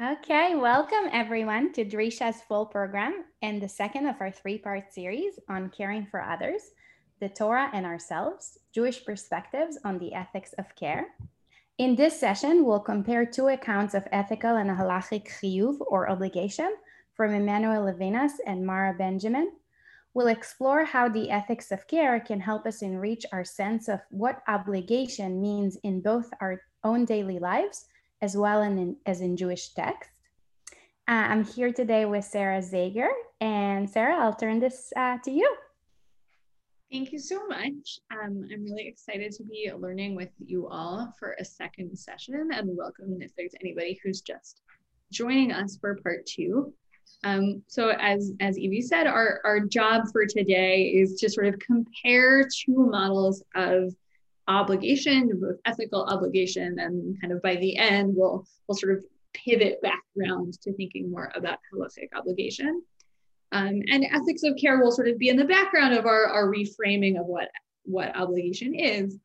Okay, welcome everyone to Drisha's full program and the second of our three part series on caring for others, the Torah and ourselves, Jewish perspectives on the ethics of care. In this session, we'll compare two accounts of ethical and halachic chiyuv or obligation from Emmanuel Levinas and Mara Benjamin. We'll explore how the ethics of care can help us enrich our sense of what obligation means in both our own daily lives as well in, as in Jewish text. Uh, I'm here today with Sarah Zager. And Sarah, I'll turn this uh, to you. Thank you so much. Um, I'm really excited to be learning with you all for a second session and welcome if there's anybody who's just joining us for part two. Um, so as, as Evie said, our, our job for today is to sort of compare two models of obligation, both ethical obligation, and kind of by the end, we'll, we'll sort of pivot back around to thinking more about halachic obligation. Um, and ethics of care will sort of be in the background of our, our reframing of what, what obligation is.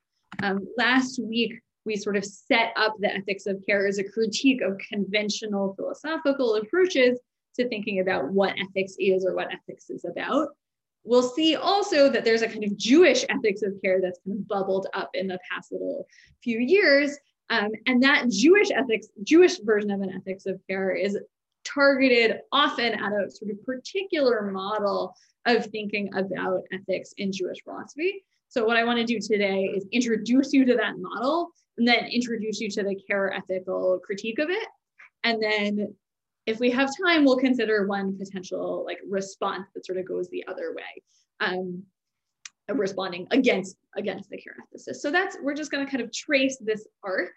Um, last week, we sort of set up the ethics of care as a critique of conventional philosophical approaches to thinking about what ethics is or what ethics is about. We'll see also that there's a kind of Jewish ethics of care that's kind of bubbled up in the past little few years. Um, and that Jewish ethics, Jewish version of an ethics of care is targeted often at a sort of particular model of thinking about ethics in Jewish philosophy. So what I want to do today is introduce you to that model and then introduce you to the care ethical critique of it. And then if we have time, we'll consider one potential like response that sort of goes the other way. Um, responding against against the care ethicist. So that's we're just going to kind of trace this arc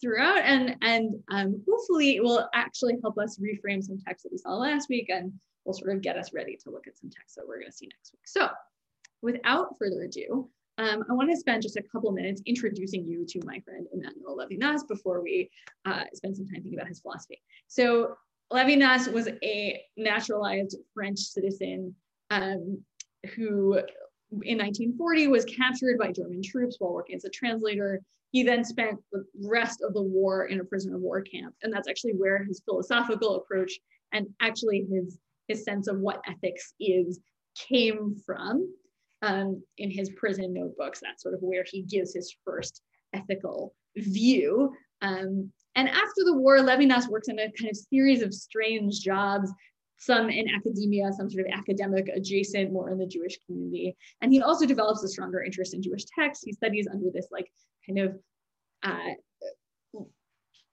throughout and and um, hopefully it will actually help us reframe some text that we saw last week and will sort of get us ready to look at some text that we're going to see next week. So without further ado, um, I want to spend just a couple minutes introducing you to my friend Emmanuel Levinas before we uh, spend some time thinking about his philosophy. So Levinas was a naturalized French citizen um, who in 1940 was captured by German troops while working as a translator. He then spent the rest of the war in a prisoner of war camp. And that's actually where his philosophical approach and actually his, his sense of what ethics is came from um, in his prison notebooks. That's sort of where he gives his first ethical view. Um, and after the war, Levinas works in a kind of series of strange jobs some in academia, some sort of academic adjacent, more in the Jewish community. And he also develops a stronger interest in Jewish texts. He studies under this like kind of uh,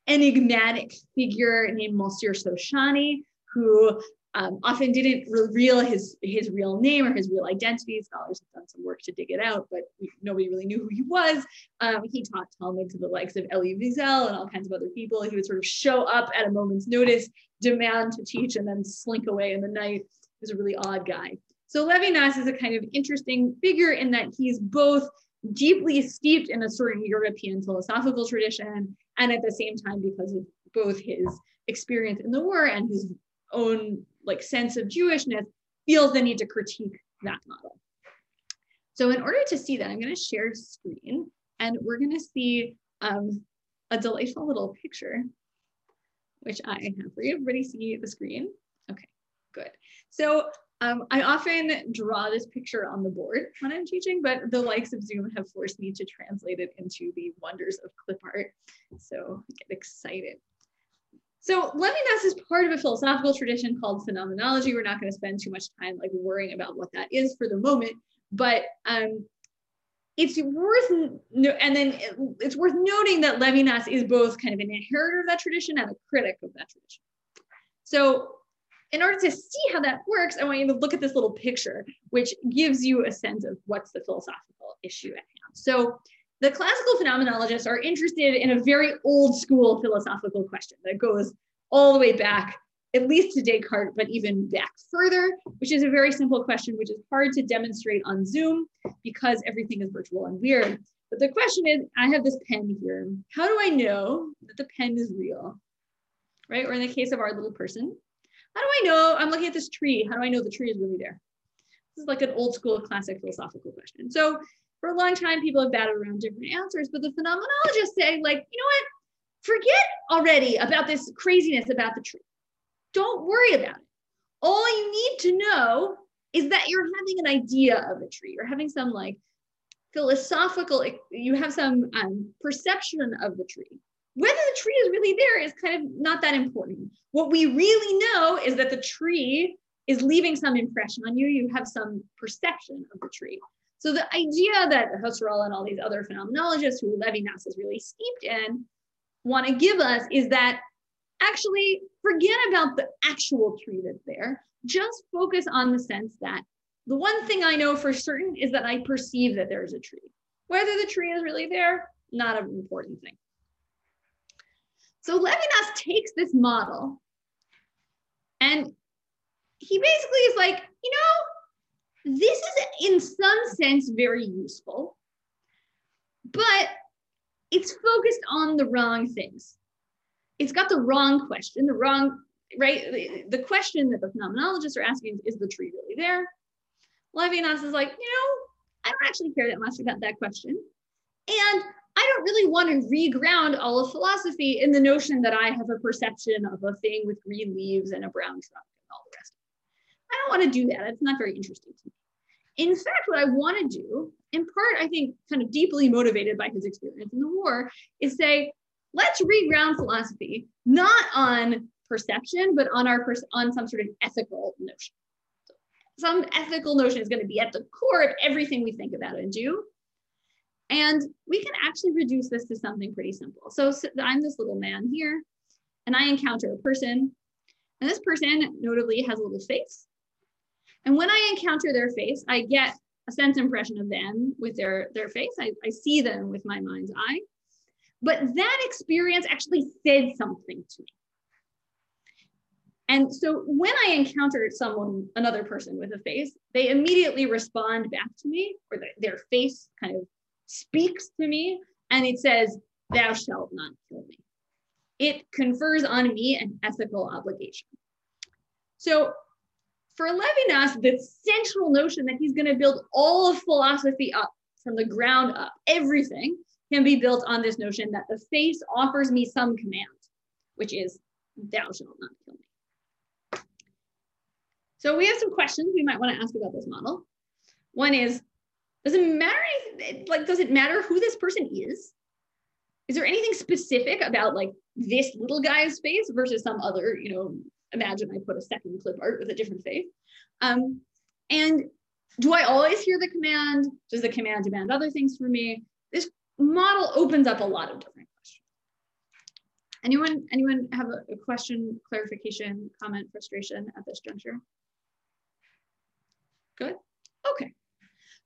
enigmatic figure named Monsieur Chouchani, who um, often didn't reveal his his real name or his real identity. Scholars have done some work to dig it out, but nobody really knew who he was. Um, he taught Talmud to the likes of Elie Wiesel and all kinds of other people. He would sort of show up at a moment's notice, demand to teach, and then slink away in the night. He was a really odd guy. So Levinas is a kind of interesting figure in that he's both deeply steeped in a sort of European philosophical tradition, and at the same time, because of both his experience in the war and his own like sense of Jewishness feels the need to critique that model. So in order to see that, I'm going to share screen and we're going to see um, a delightful little picture, which I have for you. Everybody see the screen? Okay, good. So um, I often draw this picture on the board when I'm teaching, but the likes of Zoom have forced me to translate it into the wonders of clip art. So get excited. So Levinas is part of a philosophical tradition called phenomenology. We're not going to spend too much time like worrying about what that is for the moment, but um, it's worth no, and then it, it's worth noting that Levinas is both kind of an inheritor of that tradition and a critic of that tradition. So in order to see how that works, I want you to look at this little picture, which gives you a sense of what's the philosophical issue at hand. So the classical phenomenologists are interested in a very old school philosophical question that goes all the way back, at least to Descartes, but even back further, which is a very simple question, which is hard to demonstrate on Zoom because everything is virtual and weird. But the question is, I have this pen here. How do I know that the pen is real? Right? Or in the case of our little person, how do I know? I'm looking at this tree. How do I know the tree is really there? This is like an old school classic philosophical question. So for a long time, people have battled around different answers, but the phenomenologists say, like, you know what? forget already about this craziness about the tree. Don't worry about it. All you need to know is that you're having an idea of a tree. You're having some like philosophical, you have some um, perception of the tree. Whether the tree is really there is kind of not that important. What we really know is that the tree is leaving some impression on you. You have some perception of the tree. So the idea that Husserl and all these other phenomenologists who Levinas is really steeped in want to give us is that actually forget about the actual tree that's there. Just focus on the sense that the one thing I know for certain is that I perceive that there's a tree. Whether the tree is really there, not an important thing. So Levinas takes this model and he basically is like, you know, this is in some sense very useful, but it's focused on the wrong things. It's got the wrong question, the wrong, right? The, question that the phenomenologists are asking is, is the tree really there? Levinas is like, you know, I don't actually care that much about that question. And I don't really want to reground all of philosophy in the notion that I have a perception of a thing with green leaves and a brown trunk and all the rest. I don't want to do that. It's not very interesting to me. In fact, what I want to do, in part, I think, kind of deeply motivated by his experience in the war, is say, let's reground philosophy not on perception, but on our pers- on some sort of ethical notion. So some ethical notion is going to be at the core of everything we think about and do. And we can actually reduce this to something pretty simple. So, so I'm this little man here, and I encounter a person, and this person notably has a little face. And when I encounter their face, I get a sense impression of them with their, their face. I, I see them with my mind's eye. But that experience actually said something to me. And so when I encounter someone, another person with a face, they immediately respond back to me, or the, their face kind of speaks to me and it says, Thou shalt not kill me. It confers on me an ethical obligation. So for Levinas, the central notion that he's going to build all of philosophy up from the ground up, everything can be built on this notion that the face offers me some command, which is, Thou shalt not kill me. So we have some questions we might want to ask about this model. One is, does it matter? Like, does it matter who this person is? Is there anything specific about like this little guy's face versus some other, you know, imagine I put a second clip art with a different face. Um, and do I always hear the command? Does the command demand other things from me? This model opens up a lot of different questions. Anyone, anyone have a, a question, clarification, comment, frustration at this juncture? Good, okay.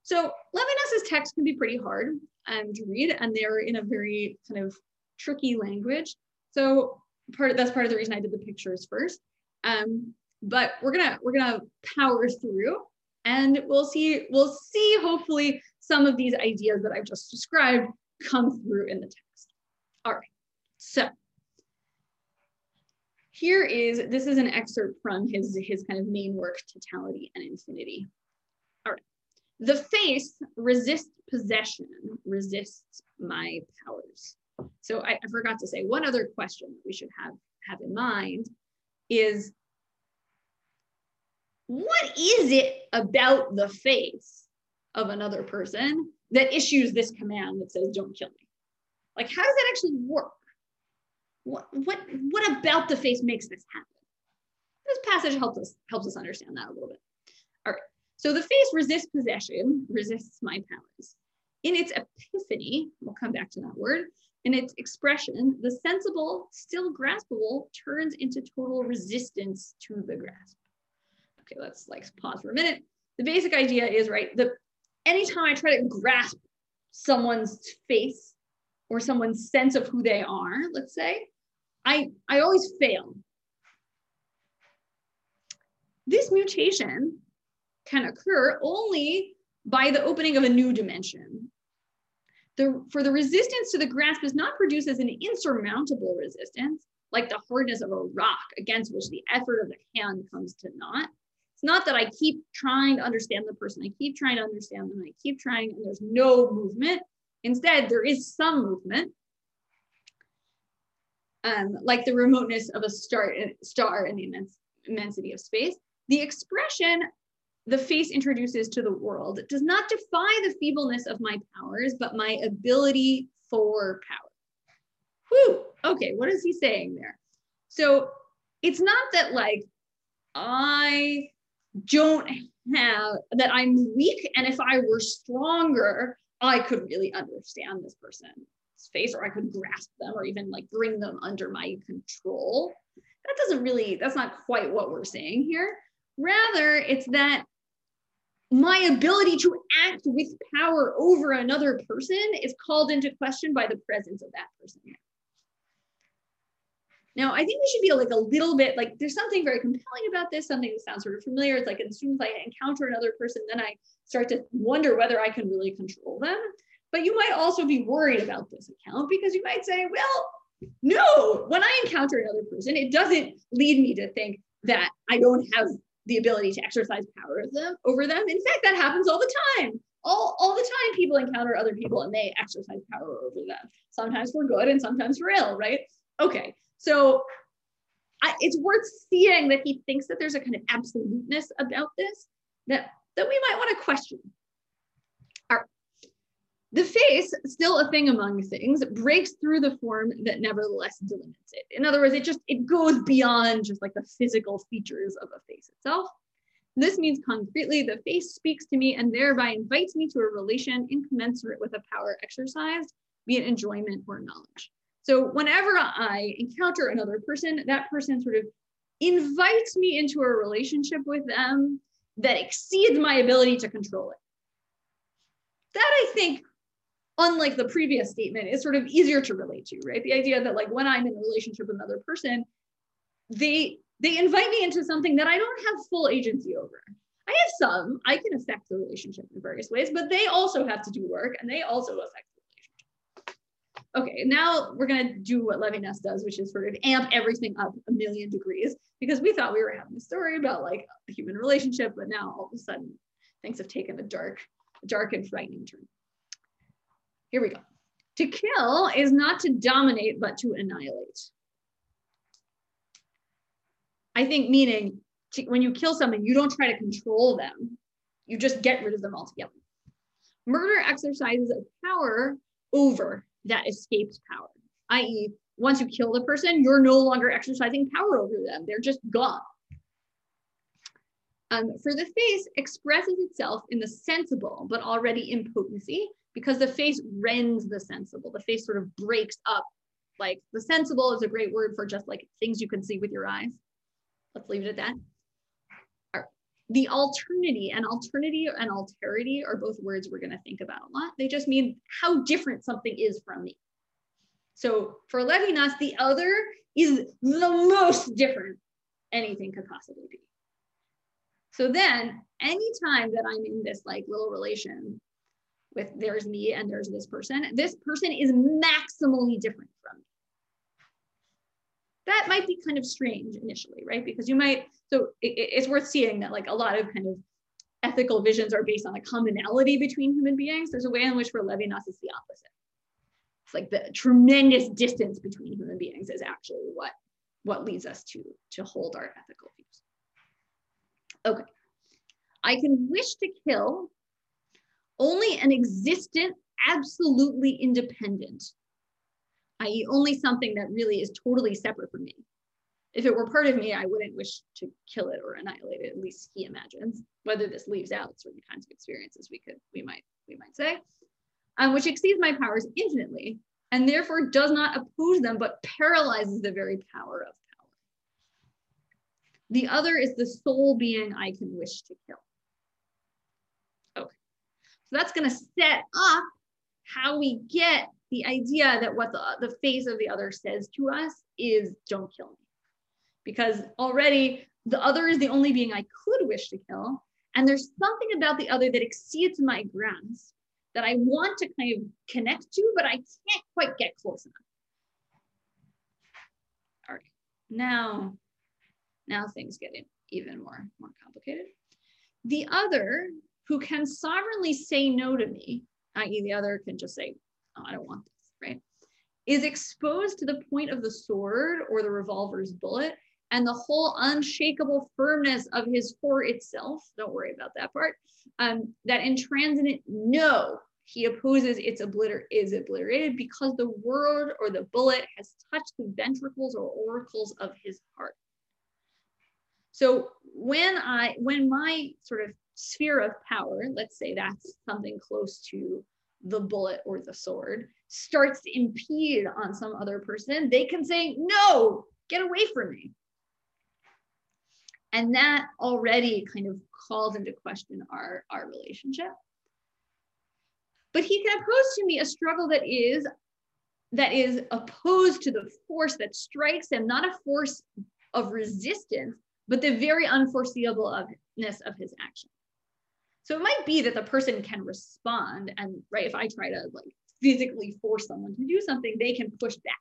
So Levinas's text can be pretty hard um, to read and they're in a very kind of tricky language. So part of, that's part of the reason I did the pictures first. Um, but we're gonna we're gonna power through and we'll see we'll see hopefully some of these ideas that I've just described come through in the text. All right, so here is this is an excerpt from his his kind of main work, Totality and Infinity. All right. The face resists possession, resists my powers. So I, I forgot to say one other question that we should have, have in mind is what is it about the face of another person that issues this command that says don't kill me like how does that actually work? What what what about the face makes this happen? This passage helps us helps us understand that a little bit. All right. So the face resists possession, resists my powers. In its epiphany, we'll come back to that word, in its expression, the sensible, still graspable, turns into total resistance to the grasp. Okay, let's like pause for a minute. The basic idea is, right, that anytime I try to grasp someone's face or someone's sense of who they are, let's say, I, I always fail. This mutation can occur only by the opening of a new dimension. The, for the resistance to the grasp is not produced as an insurmountable resistance, like the hardness of a rock against which the effort of the hand comes to naught. It's not that I keep trying to understand the person, I keep trying to understand them, I keep trying, and there's no movement. Instead, there is some movement. um, like the remoteness of a star, star in the immense, immensity of space. The expression the face introduces to the world does not defy the feebleness of my powers, but my ability for power. Whew, okay, what is he saying there? So it's not that like I don't have, that I'm weak, and if I were stronger, I could really understand this person's face, or I could grasp them, or even like bring them under my control. That doesn't really, that's not quite what we're saying here. Rather, it's that my ability to act with power over another person is called into question by the presence of that person. Now, I think we should be like a little bit like there's something very compelling about this, something that sounds sort of familiar. It's like as soon as I encounter another person, then I start to wonder whether I can really control them. But you might also be worried about this account because you might say, well, no, when I encounter another person, it doesn't lead me to think that I don't have the ability to exercise power them over them. In fact, that happens all the time. All, all the time people encounter other people and they exercise power over them. Sometimes for good and sometimes for ill, right? Okay, so I, it's worth seeing that he thinks that there's a kind of absoluteness about this that, that we might want to question. The face, still a thing among things, breaks through the form that nevertheless delimits it. In other words, it just it goes beyond just like the physical features of a face itself. This means concretely the face speaks to me and thereby invites me to a relation incommensurate with a power exercised, be it enjoyment or knowledge. So whenever I encounter another person, that person sort of invites me into a relationship with them that exceeds my ability to control it. That I think unlike the previous statement, is sort of easier to relate to, right? The idea that like when I'm in a relationship with another person, they they invite me into something that I don't have full agency over. I have some, I can affect the relationship in various ways, but they also have to do work and they also affect the relationship. Okay, now we're gonna do what Levinas does, which is sort of amp everything up a million degrees because we thought we were having a story about like human relationship, but now all of a sudden things have taken a dark, dark and frightening turn. Here we go. To kill is not to dominate, but to annihilate. I think meaning to, when you kill someone, you don't try to control them. You just get rid of them altogether. Murder exercises a power over that escaped power, i.e., once you kill the person, you're no longer exercising power over them. They're just gone. Um, for the face expresses itself in the sensible but already impotency because the face rends the sensible. The face sort of breaks up. Like the sensible is a great word for just like things you can see with your eyes. Let's leave it at that. The alternity and alternity and alterity are both words we're going to think about a lot. They just mean how different something is from me. So for Levinas, the other is the most different anything could possibly be. So then anytime that I'm in this like little relation with there's me and there's this person. This person is maximally different from me. That might be kind of strange initially, right? Because you might, so it, it's worth seeing that like a lot of kind of ethical visions are based on a commonality between human beings. There's a way in which for Levinas is the opposite. It's like the tremendous distance between human beings is actually what, what leads us to, to hold our ethical views. Okay. I can wish to kill only an existent, absolutely independent, i.e., only something that really is totally separate from me. If it were part of me, I wouldn't wish to kill it or annihilate it. At least he imagines. Whether this leaves out certain kinds of experiences, we could, we might, we might say, um, which exceeds my powers infinitely, and therefore does not oppose them, but paralyzes the very power of power. The other is the sole being I can wish to kill. So that's going to set up how we get the idea that what the, the face of the other says to us is don't kill me. Because already the other is the only being I could wish to kill. And there's something about the other that exceeds my grasp that I want to kind of connect to, but I can't quite get close enough. All right, now, now things get even more, more complicated. The other who can sovereignly say no to me, i.e., the other can just say, oh, I don't want this, right? is exposed to the point of the sword or the revolver's bullet and the whole unshakable firmness of his core itself, don't worry about that part, um, that intransigent no, he opposes its obliter is obliterated because the word or the bullet has touched the ventricles or auricles of his heart. So when I, when my sort of sphere of power, let's say that's something close to the bullet or the sword, starts to impede on some other person, they can say, no, get away from me. And that already kind of calls into question our, our relationship. But he can oppose to me a struggle that is that is opposed to the force that strikes him, not a force of resistance, but the very unforeseeableness of his action. So it might be that the person can respond, and right, if I try to like physically force someone to do something, they can push back.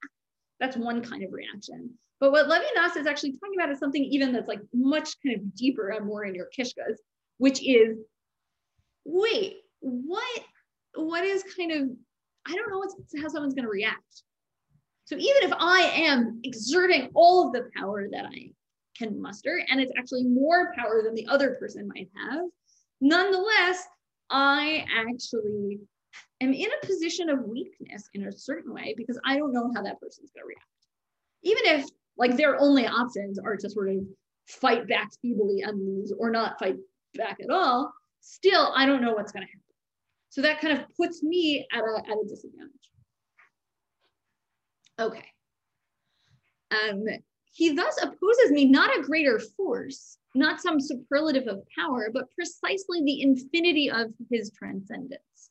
That's one kind of reaction. But what Levinas is actually talking about is something even that's like much kind of deeper and more in your kishkas, which is, wait, what, what is kind of, I don't know what's, how someone's going to react. So even if I am exerting all of the power that I can muster, and it's actually more power than the other person might have, nonetheless, I actually am in a position of weakness in a certain way because I don't know how that person's going to react. Even if like their only options are to sort of fight back feebly and lose or not fight back at all, still I don't know what's going to happen. So that kind of puts me at a, at a disadvantage. Okay. Um, he thus opposes me not a greater force, not some superlative of power, but precisely the infinity of his transcendence.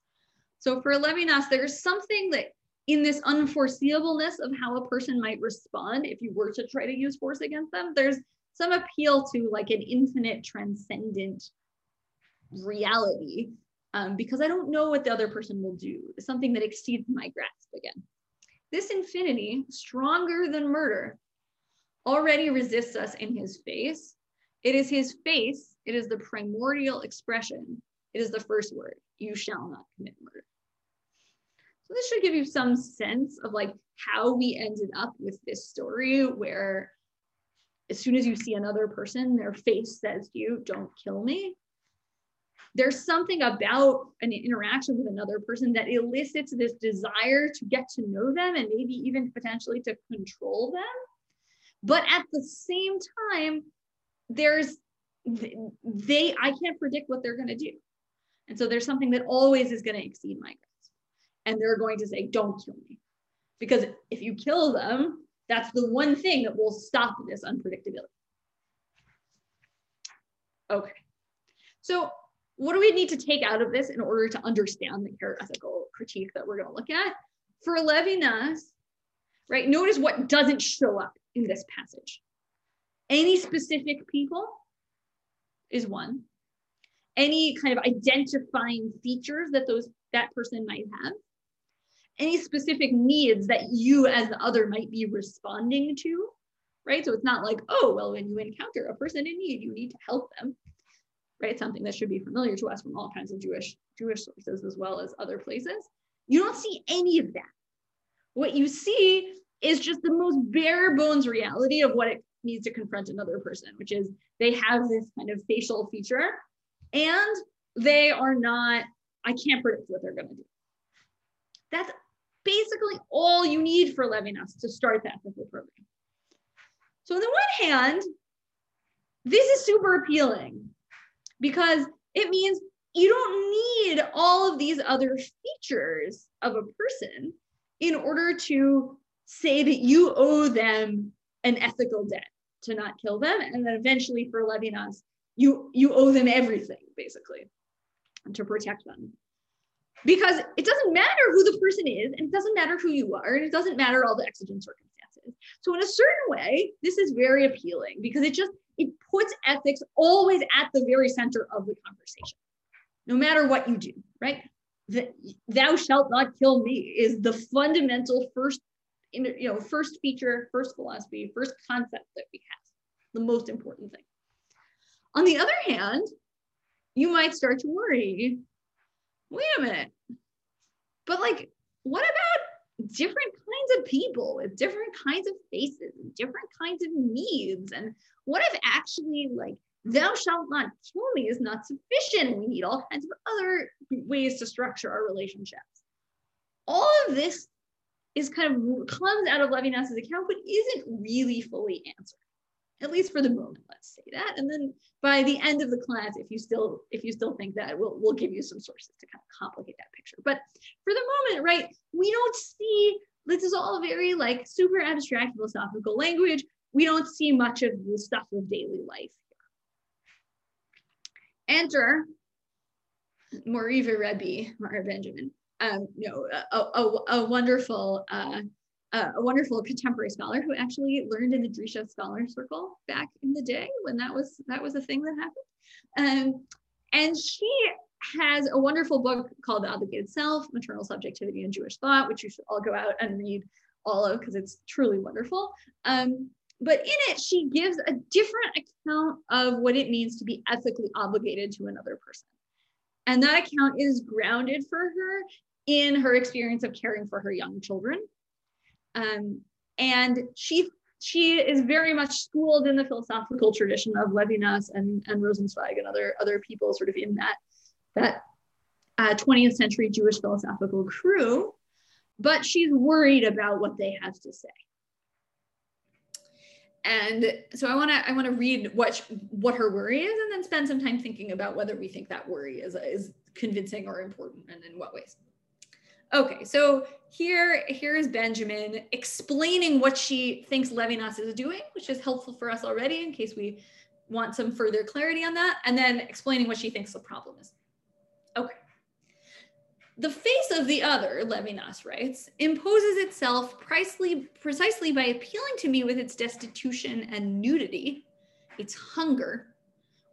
So for Levinas, there's something that in this unforeseeableness of how a person might respond if you were to try to use force against them, there's some appeal to like an infinite transcendent reality um, because I don't know what the other person will do, something that exceeds my grasp again. This infinity, stronger than murder, already resists us in his face. It is his face, it is the primordial expression, it is the first word, you shall not commit murder. So this should give you some sense of like how we ended up with this story where as soon as you see another person, their face says to you, don't kill me. There's something about an interaction with another person that elicits this desire to get to know them and maybe even potentially to control them. But at the same time, there's they, I can't predict what they're going to do. And so there's something that always is going to exceed my grasp. and they're going to say, don't kill me. Because if you kill them, that's the one thing that will stop this unpredictability. Okay. So what do we need to take out of this in order to understand the care ethical critique that we're going to look at? For Levinas, right, notice what doesn't show up in this passage. Any specific people is one. Any kind of identifying features that those that person might have any specific needs that you as the other might be responding to, right? So it's not like, oh, well, when you encounter a person in need, you need to help them, right? Something that should be familiar to us from all kinds of Jewish Jewish sources as well as other places. You don't see any of that. What you see is just the most bare bones reality of what it needs to confront another person, which is they have this kind of facial feature and they are not, I can't predict what they're going to do. That's basically all you need for Levinas to start that ethical program. So on the one hand, this is super appealing because it means you don't need all of these other features of a person in order to say that you owe them an ethical debt to not kill them and then eventually for Levinas you you owe them everything basically to protect them. Because it doesn't matter who the person is and it doesn't matter who you are and it doesn't matter all the exigent circumstances. So in a certain way this is very appealing because it just it puts ethics always at the very center of the conversation. No matter what you do right? The, thou shalt not kill me is the fundamental first you know first feature first philosophy first concept that we have the most important thing on the other hand you might start to worry wait a minute. But like, what about different kinds of people with different kinds of faces and different kinds of needs. And what if actually like thou shalt not kill me is not sufficient? We need all kinds of other ways to structure our relationships. All of this is kind of comes out of Levinas's account, but isn't really fully answered. At least for the moment let's say that. And then by the end of the class if you still if you still think that we'll, we'll give you some sources to kind of complicate that picture. But for the moment right we don't see this is all very like super abstract philosophical language. We don't see much of the stuff of daily life here. Enter Moriva Rebbe, Mara Benjamin, um, you know, a, a, a wonderful uh, a wonderful contemporary scholar who actually learned in the Drisha Scholar Circle back in the day when that was that was a thing that happened. Um, and she has a wonderful book called The Obligated Self, Maternal Subjectivity and Jewish Thought, which you should all go out and read all of because it's truly wonderful. Um, but in it, she gives a different account of what it means to be ethically obligated to another person. And that account is grounded for her in her experience of caring for her young children um, and she she is very much schooled in the philosophical tradition of Levinas and, and Rosenzweig and other other people sort of in that that uh, 20th century Jewish philosophical crew, but she's worried about what they have to say. And so I want to I want to read what what her worry is, and then spend some time thinking about whether we think that worry is is convincing or important, and in what ways. Okay, so here, here is Benjamin explaining what she thinks Levinas is doing, which is helpful for us already in case we want some further clarity on that, and then explaining what she thinks the problem is. Okay. The face of the other, Levinas writes, imposes itself precisely, precisely by appealing to me with its destitution and nudity, its hunger,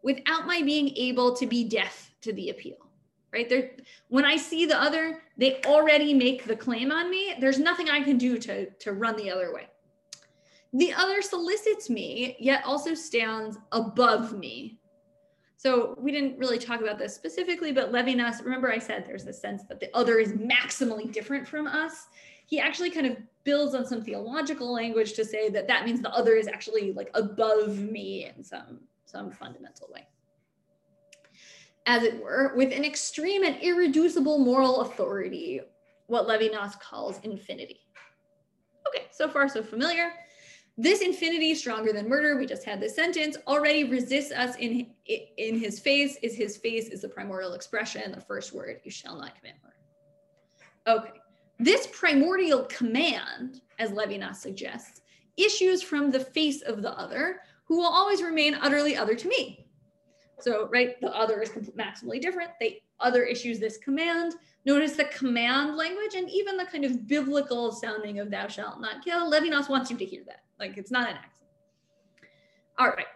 without my being able to be deaf to the appeal right? There when i see the other they already make the claim on me. There's nothing i can do to to run the other way. The other solicits me yet also stands above me. So we didn't really talk about this specifically but levinas remember i said there's this sense that the other is maximally different from us? He actually kind of builds on some theological language to say that that means the other is actually like above me in some some fundamental way as it were, with an extreme and irreducible moral authority, what Levinas calls infinity. Okay, so far so familiar. This infinity, stronger than murder, we just had this sentence, already resists us in, in his face, is his face is the primordial expression, the first word, you shall not commit murder. Okay, this primordial command, as Levinas suggests, issues from the face of the other, who will always remain utterly other to me. So, right, the other is maximally different. They other issues this command. Notice the command language and even the kind of biblical sounding of thou shalt not kill. Levinas wants you to hear that. Like it's not an accident. All right.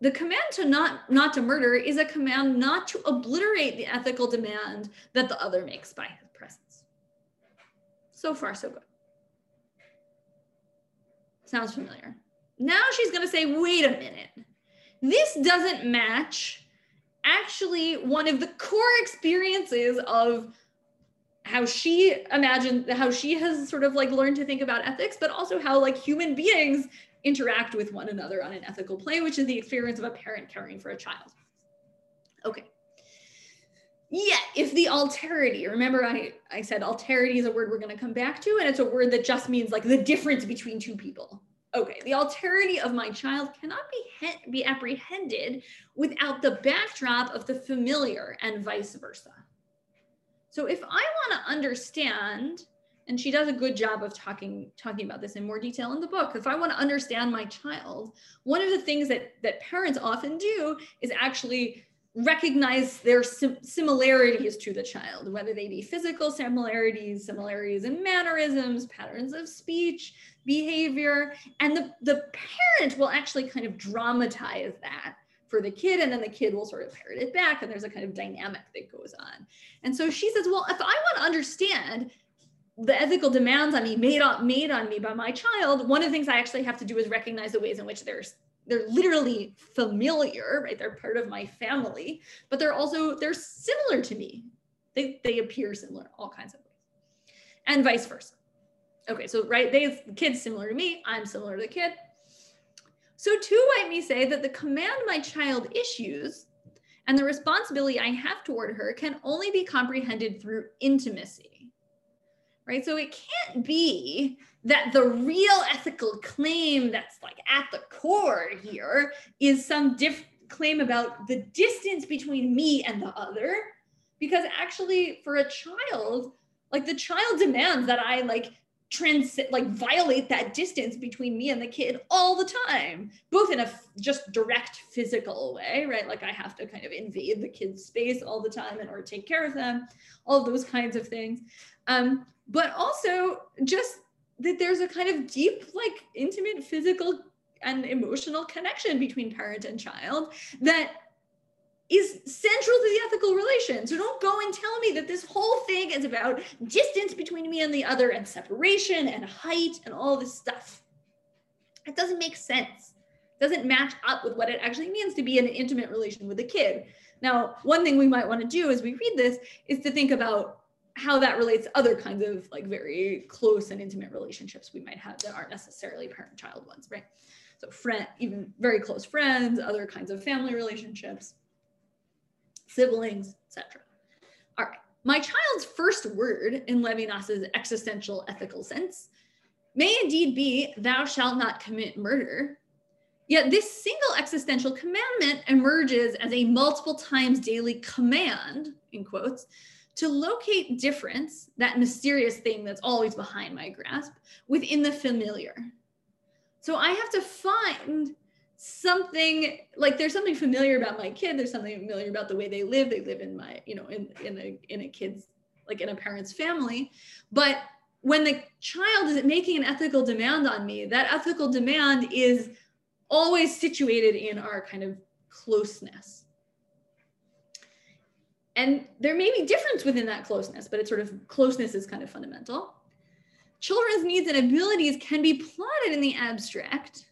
The command to not not to murder is a command not to obliterate the ethical demand that the other makes by his presence. So far, so good. Sounds familiar. Now she's going to say, wait a minute this doesn't match actually one of the core experiences of how she imagined how she has sort of like learned to think about ethics but also how like human beings interact with one another on an ethical plane which is the experience of a parent caring for a child. Okay. Yet if the alterity remember i i said alterity is a word we're going to come back to and it's a word that just means like the difference between two people okay, the alterity of my child cannot be, be apprehended without the backdrop of the familiar and vice versa. So if I want to understand, and she does a good job of talking talking about this in more detail in the book. If I want to understand my child, one of the things that that parents often do is actually recognize their sim- similarities to the child, whether they be physical similarities, similarities in mannerisms, patterns of speech, behavior. And the, the parent will actually kind of dramatize that for the kid, and then the kid will sort of parrot it back, and there's a kind of dynamic that goes on. And so she says, Well, if I want to understand the ethical demands on me made on made on me by my child, one of the things I actually have to do is recognize the ways in which there's they're literally familiar, right? They're part of my family, but they're also they're similar to me. They they appear similar all kinds of ways. And vice versa. Okay, so right, they the kid's similar to me, I'm similar to the kid. So too might me say that the command my child issues and the responsibility I have toward her can only be comprehended through intimacy. Right? So it can't be that the real ethical claim that's like at the core here is some diff claim about the distance between me and the other. Because actually for a child like the child demands that i like trans like violate that distance between me and the kid all the time both in a f- just direct physical way right? Like i have to kind of invade the kid's space all the time order to take care of them all those kinds of things. Um, but also just that there's a kind of deep like intimate physical and emotional connection between parent and child that is central to the ethical relation. So don't go and tell me that this whole thing is about distance between me and the other and separation and height and all this stuff. It doesn't make sense. It doesn't match up with what it actually means to be in an intimate relation with a kid. Now, one thing we might want to do as we read this is to think about how that relates to other kinds of like very close and intimate relationships we might have that aren't necessarily parent-child ones, right? So friend, even very close friends, other kinds of family relationships siblings, etc. All right, my child's first word in Levinas's existential ethical sense may indeed be, thou shalt not commit murder. Yet this single existential commandment emerges as a multiple times daily command, in quotes, to locate difference, that mysterious thing that's always behind my grasp, within the familiar. So I have to find something like there's something familiar about my kid there's something familiar about the way they live. They live in my you know in in a in a kid's like in a parent's family. But when the child is making an ethical demand on me that ethical demand is always situated in our kind of closeness and there may be difference within that closeness but it's sort of closeness is kind of fundamental children's needs and abilities can be plotted in the abstract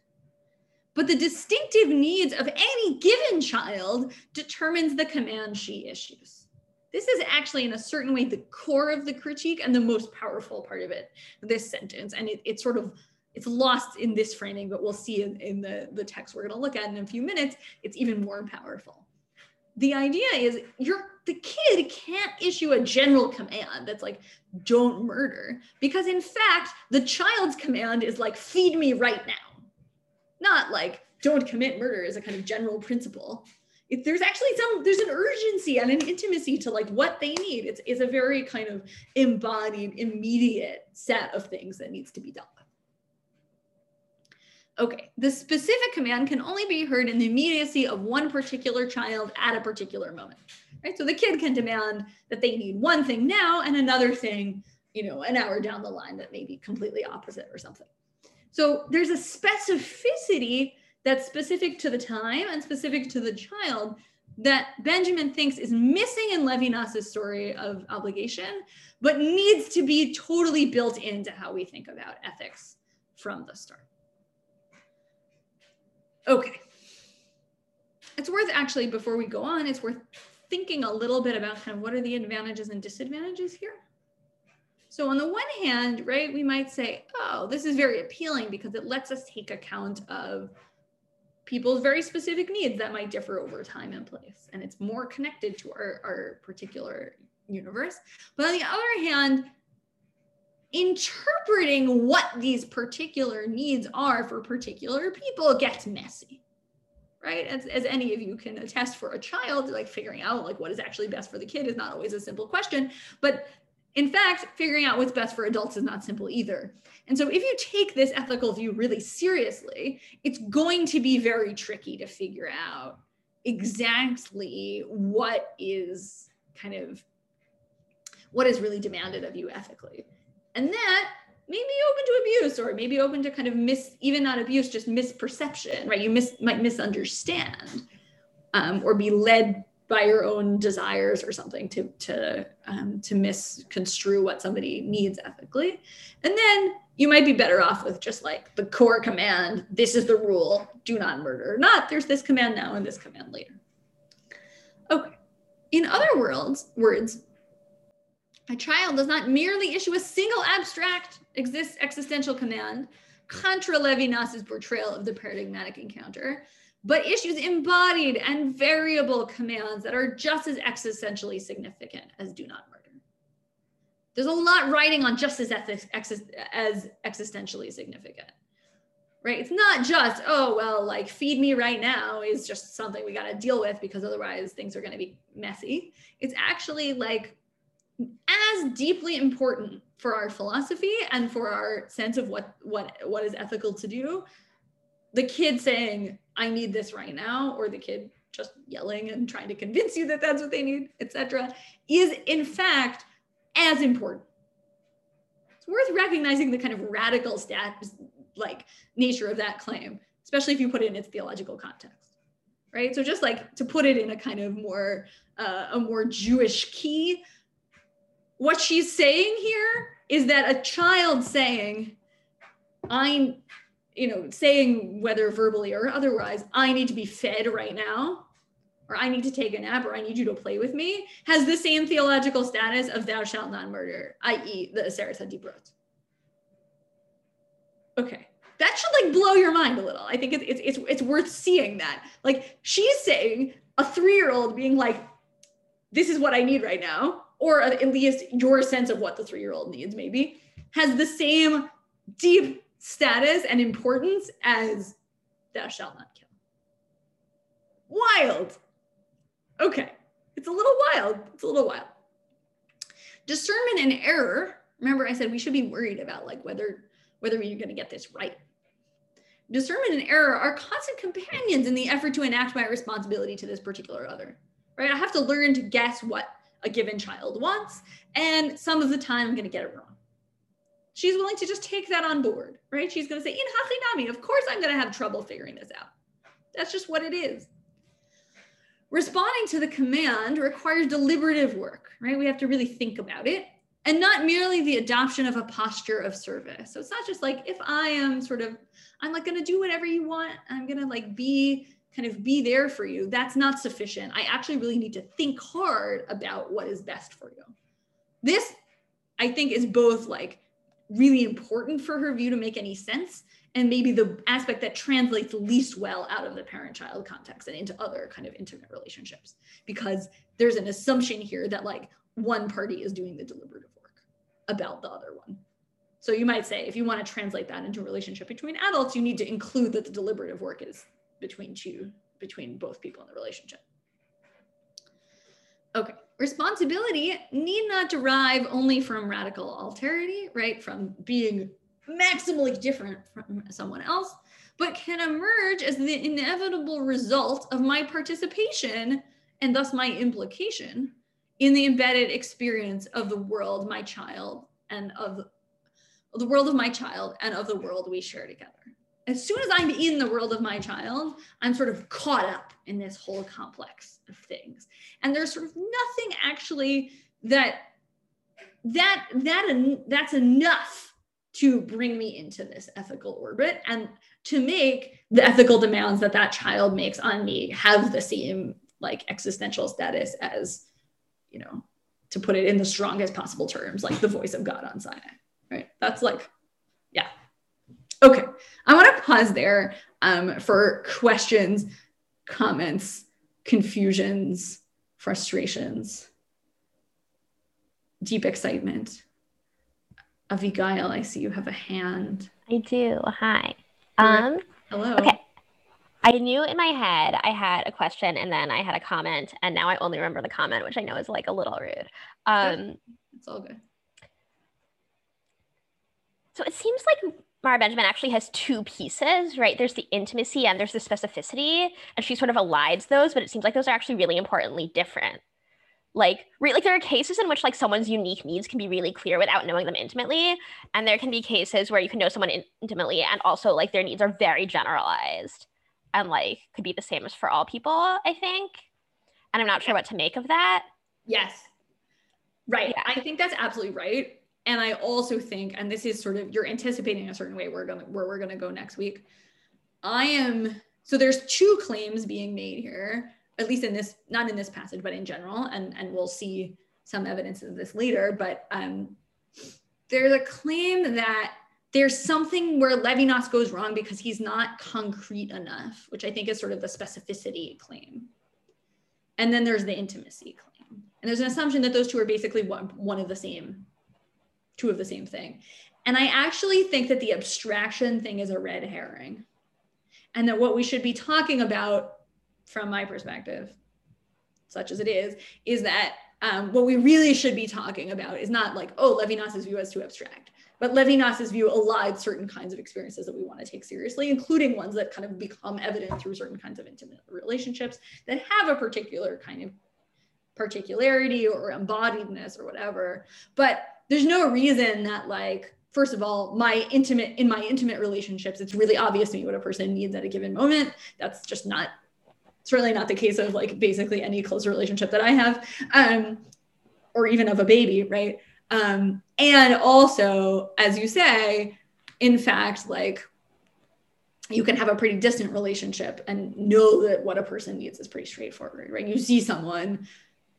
but the distinctive needs of any given child determines the command she issues. This is actually, in a certain way, the core of the critique and the most powerful part of it, this sentence. And it, it's sort of, it's lost in this framing, but we'll see in, in the, the text we're gonna look at in a few minutes, it's even more powerful. The idea is you're, the kid can't issue a general command that's like, don't murder, because in fact, the child's command is like, feed me right now not like don't commit murder as a kind of general principle. If there's actually some, there's an urgency and an intimacy to like what they need. It's, it's a very kind of embodied, immediate set of things that needs to be dealt with. Okay, the specific command can only be heard in the immediacy of one particular child at a particular moment, right? So the kid can demand that they need one thing now and another thing, you know, an hour down the line that may be completely opposite or something. So there's a specificity that's specific to the time and specific to the child that Benjamin thinks is missing in Levinas's story of obligation, but needs to be totally built into how we think about ethics from the start. Okay. It's worth actually, before we go on, it's worth thinking a little bit about kind of what are the advantages and disadvantages here. So on the one hand, right, we might say, oh, this is very appealing because it lets us take account of people's very specific needs that might differ over time and place. And it's more connected to our, our particular universe. But on the other hand, interpreting what these particular needs are for particular people gets messy right as, as any of you can attest for a child like figuring out like what is actually best for the kid is not always a simple question but in fact, figuring out what's best for adults is not simple either. And so, if you take this ethical view really seriously, it's going to be very tricky to figure out exactly what is kind of what is really demanded of you ethically. And that may be open to abuse or maybe open to kind of miss, even not abuse, just misperception, right? You might misunderstand um, or be led by your own desires or something to to um, to misconstrue what somebody needs ethically. And then you might be better off with just like the core command this is the rule do not murder. Not there's this command now and this command later. Okay. In other worlds words A child does not merely issue a single abstract exist existential command, contra Levinas's portrayal of the paradigmatic encounter, but issues embodied and variable commands that are just as existentially significant as do not murder. There's a lot writing on just as, as existentially significant, right? It's not just, oh, well, like feed me right now is just something we got to deal with because otherwise things are going to be messy. It's actually like as deeply important for our philosophy and for our sense of what what what is ethical to do the kid saying i need this right now or the kid just yelling and trying to convince you that that's what they need etc is in fact as important. It's worth recognizing the kind of radical stat like nature of that claim especially if you put it in its theological context right? So just like to put it in a kind of more uh, a more jewish key what she's saying here is that a child saying i you know, saying whether verbally or otherwise, I need to be fed right now, or I need to take a nap, or I need you to play with me, has the same theological status of thou shalt not murder, i.e., the Aseret HaDibrot. Okay, that should like blow your mind a little. I think it's it's it's, it's worth seeing that. Like she's saying a three-year-old being like, "This is what I need right now," or at least your sense of what the three-year-old needs, maybe, has the same deep status and importance as thou shalt not kill. Wild. Okay. It's a little wild. It's a little wild. Discernment and error. Remember, I said we should be worried about like whether whether you're going to get this right. Discernment and error are constant companions in the effort to enact my responsibility to this particular other. Right? I have to learn to guess what a given child wants, and some of the time I'm going to get it wrong she's willing to just take that on board, right? She's going to say, in Hachinami, of course I'm going to have trouble figuring this out. That's just what it is. Responding to the command requires deliberative work, right? We have to really think about it and not merely the adoption of a posture of service. So it's not just like if I am sort of, I'm like going to do whatever you want, I'm going to like be kind of be there for you. That's not sufficient. I actually really need to think hard about what is best for you. This, I think, is both like really important for her view to make any sense and maybe the aspect that translates least well out of the parent child context and into other kind of intimate relationships because there's an assumption here that like one party is doing the deliberative work about the other one so you might say if you want to translate that into a relationship between adults you need to include that the deliberative work is between two between both people in the relationship okay responsibility need not derive only from radical alterity, right? From being maximally different from someone else, but can emerge as the inevitable result of my participation and thus my implication in the embedded experience of the world, my child, and of the world of my child and of the world we share together as soon as I'm in the world of my child, I'm sort of caught up in this whole complex of things. And there's sort of nothing actually that that that that's enough to bring me into this ethical orbit and to make the ethical demands that that child makes on me have the same like existential status as you know to put it in the strongest possible terms like the voice of god on sinai right that's like Okay, I want to pause there um, for questions, comments, confusions, frustrations, deep excitement. Avigail, I see you have a hand. I do. Hi. Um, Hello. Okay. I knew in my head I had a question and then I had a comment, and now I only remember the comment, which I know is like a little rude. Um, it's all good. So it seems like Mara Benjamin actually has two pieces, right? There's the intimacy and there's the specificity, and she sort of elides those, but it seems like those are actually really importantly different. Like, re- like there are cases in which like someone's unique needs can be really clear without knowing them intimately, and there can be cases where you can know someone in- intimately and also like their needs are very generalized, and like could be the same as for all people. I think, and I'm not sure what to make of that. Yes, right. Yeah. I think that's absolutely right and I also think, and this is sort of you're anticipating a certain way we're gonna where we're gonna go next week. I am so there's two claims being made here, at least in this, not in this passage, but in general, and and we'll see some evidence of this later, but um, there's a claim that there's something where Levinas goes wrong because he's not concrete enough, which I think is sort of the specificity claim. And then there's the intimacy claim. And there's an assumption that those two are basically one, one of the same, two of the same thing. And I actually think that the abstraction thing is a red herring. And that what we should be talking about, from my perspective, such as it is, is that um, what we really should be talking about is not like, oh, Levinas's view is too abstract, but Levinas's view allied certain kinds of experiences that we want to take seriously, including ones that kind of become evident through certain kinds of intimate relationships that have a particular kind of particularity or embodiedness or whatever. But there's no reason that like first of all, my intimate in my intimate relationships, it's really obvious to me what a person needs at a given moment. That's just not certainly not the case of like basically any close relationship that I have, um, or even of a baby, right? Um, and also, as you say, in fact, like you can have a pretty distant relationship and know that what a person needs is pretty straightforward, right? You see someone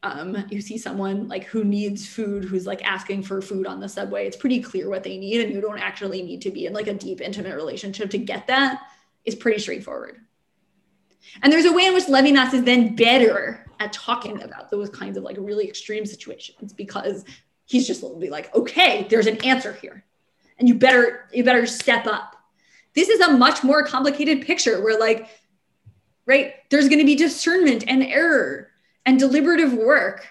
um, you see someone like who needs food who's like asking for food on the subway it's pretty clear what they need and you don't actually need to be in like a deep intimate relationship to get that is pretty straightforward. And there's a way in which levinas is then better at talking about those kinds of like really extreme situations because he's just be like okay there's an answer here and you better you better step up. This is a much more complicated picture where like right there's going to be discernment and error and deliberative work.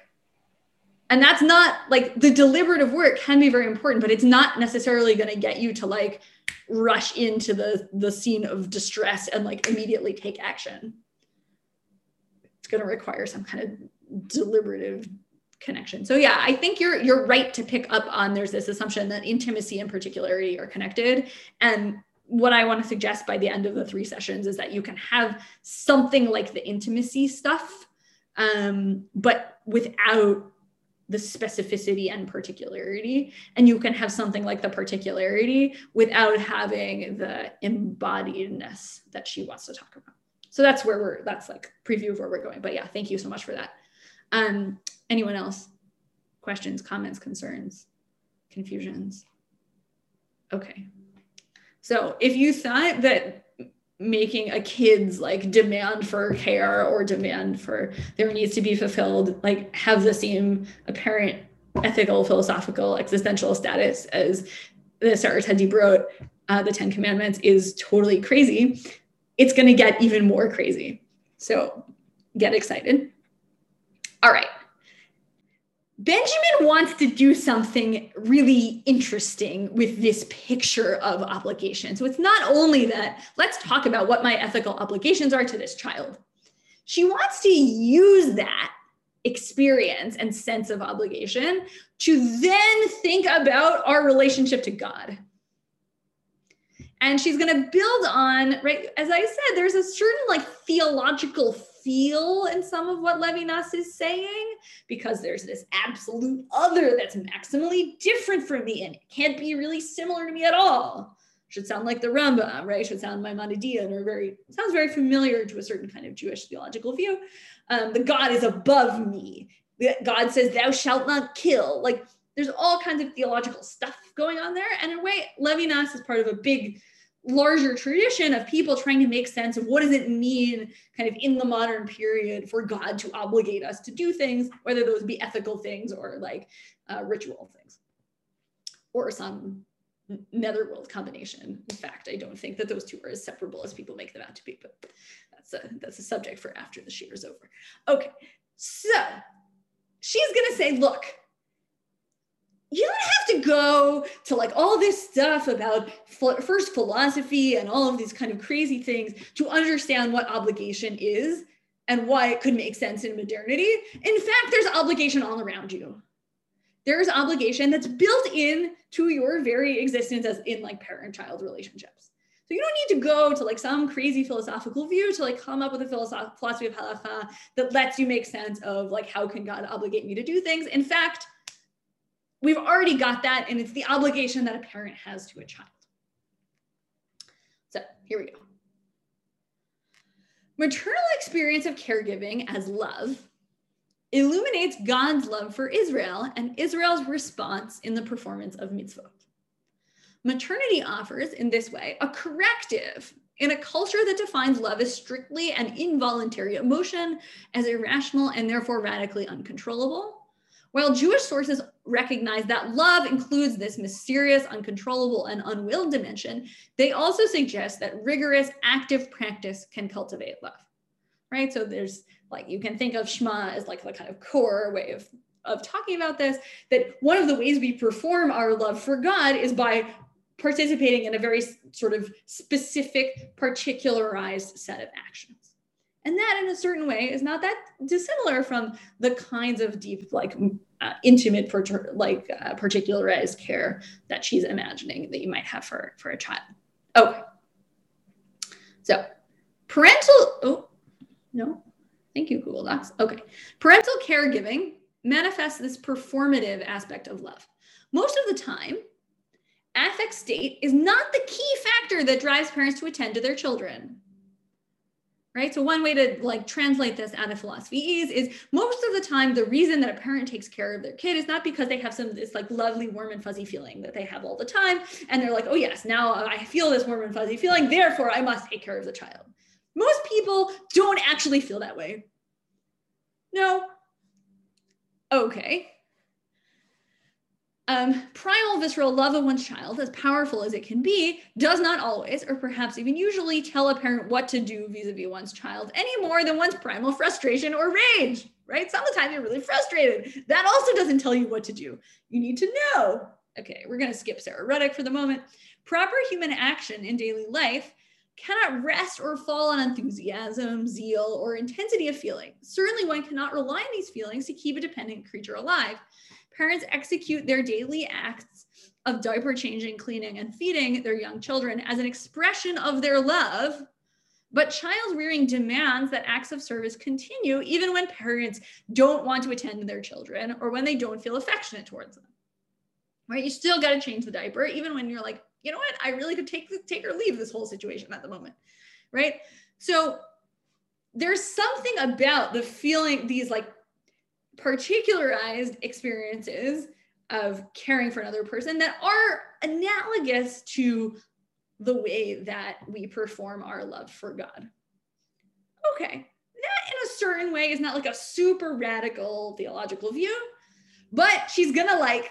And that's not like the deliberative work can be very important but it's not necessarily going to get you to like rush into the the scene of distress and like immediately take action. It's going to require some kind of deliberative connection. So yeah i think you're you're right to pick up on there's this assumption that intimacy and particularity are connected. And what i want to suggest by the end of the three sessions is that you can have something like the intimacy stuff um, but without the specificity and particularity. And you can have something like the particularity without having the embodiedness that she wants to talk about. So that's where we're, that's like preview of where we're going. But yeah, thank you so much for that. Um, anyone else? Questions, comments, concerns, confusions? Okay. So if you thought that making a kid's like demand for care or demand for their needs to be fulfilled like have the same apparent ethical philosophical existential status as the Sarah wrote uh, the Ten Commandments is totally crazy. It's going to get even more crazy. So get excited. All right. Benjamin wants to do something really interesting with this picture of obligation. So it's not only that, let's talk about what my ethical obligations are to this child. She wants to use that experience and sense of obligation to then think about our relationship to God. And she's going to build on, right? As I said, there's a certain like theological feel in some of what Levinas is saying because there's this absolute other that's maximally different from me and can't be really similar to me at all. Should sound like the Rambam, right? Should sound Maimonidean or very sounds very familiar to a certain kind of Jewish theological view. Um, the God is above me. God says, "Thou shalt not kill." Like there's all kinds of theological stuff going on there, and in a way, Levinas is part of a big larger tradition of people trying to make sense of what does it mean kind of in the modern period for god to obligate us to do things whether those be ethical things or like uh, ritual things. Or some netherworld combination. In fact i don't think that those two are as separable as people make them out to be but that's a that's a subject for after the shiur is over. Okay so she's going to say look you don't have to go to like all this stuff about first philosophy and all of these kind of crazy things to understand what obligation is and why it could make sense in modernity. In fact, there's obligation all around you. There's obligation that's built in to your very existence as in like parent-child relationships. So you don't need to go to like some crazy philosophical view to like come up with a philosophy of halacha that lets you make sense of like how can God obligate me to do things. In fact, We've already got that, and it's the obligation that a parent has to a child. So here we go. Maternal experience of caregiving as love illuminates God's love for Israel and Israel's response in the performance of mitzvot. Maternity offers, in this way, a corrective in a culture that defines love as strictly an involuntary emotion, as irrational and therefore radically uncontrollable. While Jewish sources recognize that love includes this mysterious, uncontrollable, and unwilled dimension, they also suggest that rigorous, active practice can cultivate love. Right? So there's like, you can think of Shema as like the kind of core way of, of talking about this, that one of the ways we perform our love for God is by participating in a very sort of specific, particularized set of actions. And that, in a certain way, is not that dissimilar from the kinds of deep, like uh, intimate, like uh, particularized care that she's imagining that you might have for for a child. Okay. So, parental. Oh, no. Thank you, Google Docs. Okay. Parental caregiving manifests this performative aspect of love. Most of the time, affect state is not the key factor that drives parents to attend to their children right? So one way to like translate this out of philosophy is is most of the time the reason that a parent takes care of their kid is not because they have some this like lovely warm and fuzzy feeling that they have all the time and they're like oh yes now i feel this warm and fuzzy feeling therefore i must take care of the child. Most people don't actually feel that way. No? Okay um, primal visceral love of one's child, as powerful as it can be, does not always, or perhaps even usually, tell a parent what to do vis a vis one's child any more than one's primal frustration or rage, right? Some of the time you're really frustrated. That also doesn't tell you what to do. You need to know. Okay, we're going to skip Sara Ruddick for the moment. Proper human action in daily life cannot rest or fall on enthusiasm, zeal, or intensity of feeling. Certainly, one cannot rely on these feelings to keep a dependent creature alive parents execute their daily acts of diaper changing, cleaning, and feeding their young children as an expression of their love. But child rearing demands that acts of service continue even when parents don't want to attend to their children or when they don't feel affectionate towards them. Right? You still got to change the diaper, even when you're like, you know what? I really could take take or leave this whole situation at the moment. Right? So there's something about the feeling, these like particularized experiences of caring for another person that are analogous to the way that we perform our love for God. Okay, that in a certain way is not like a super radical theological view, but she's gonna like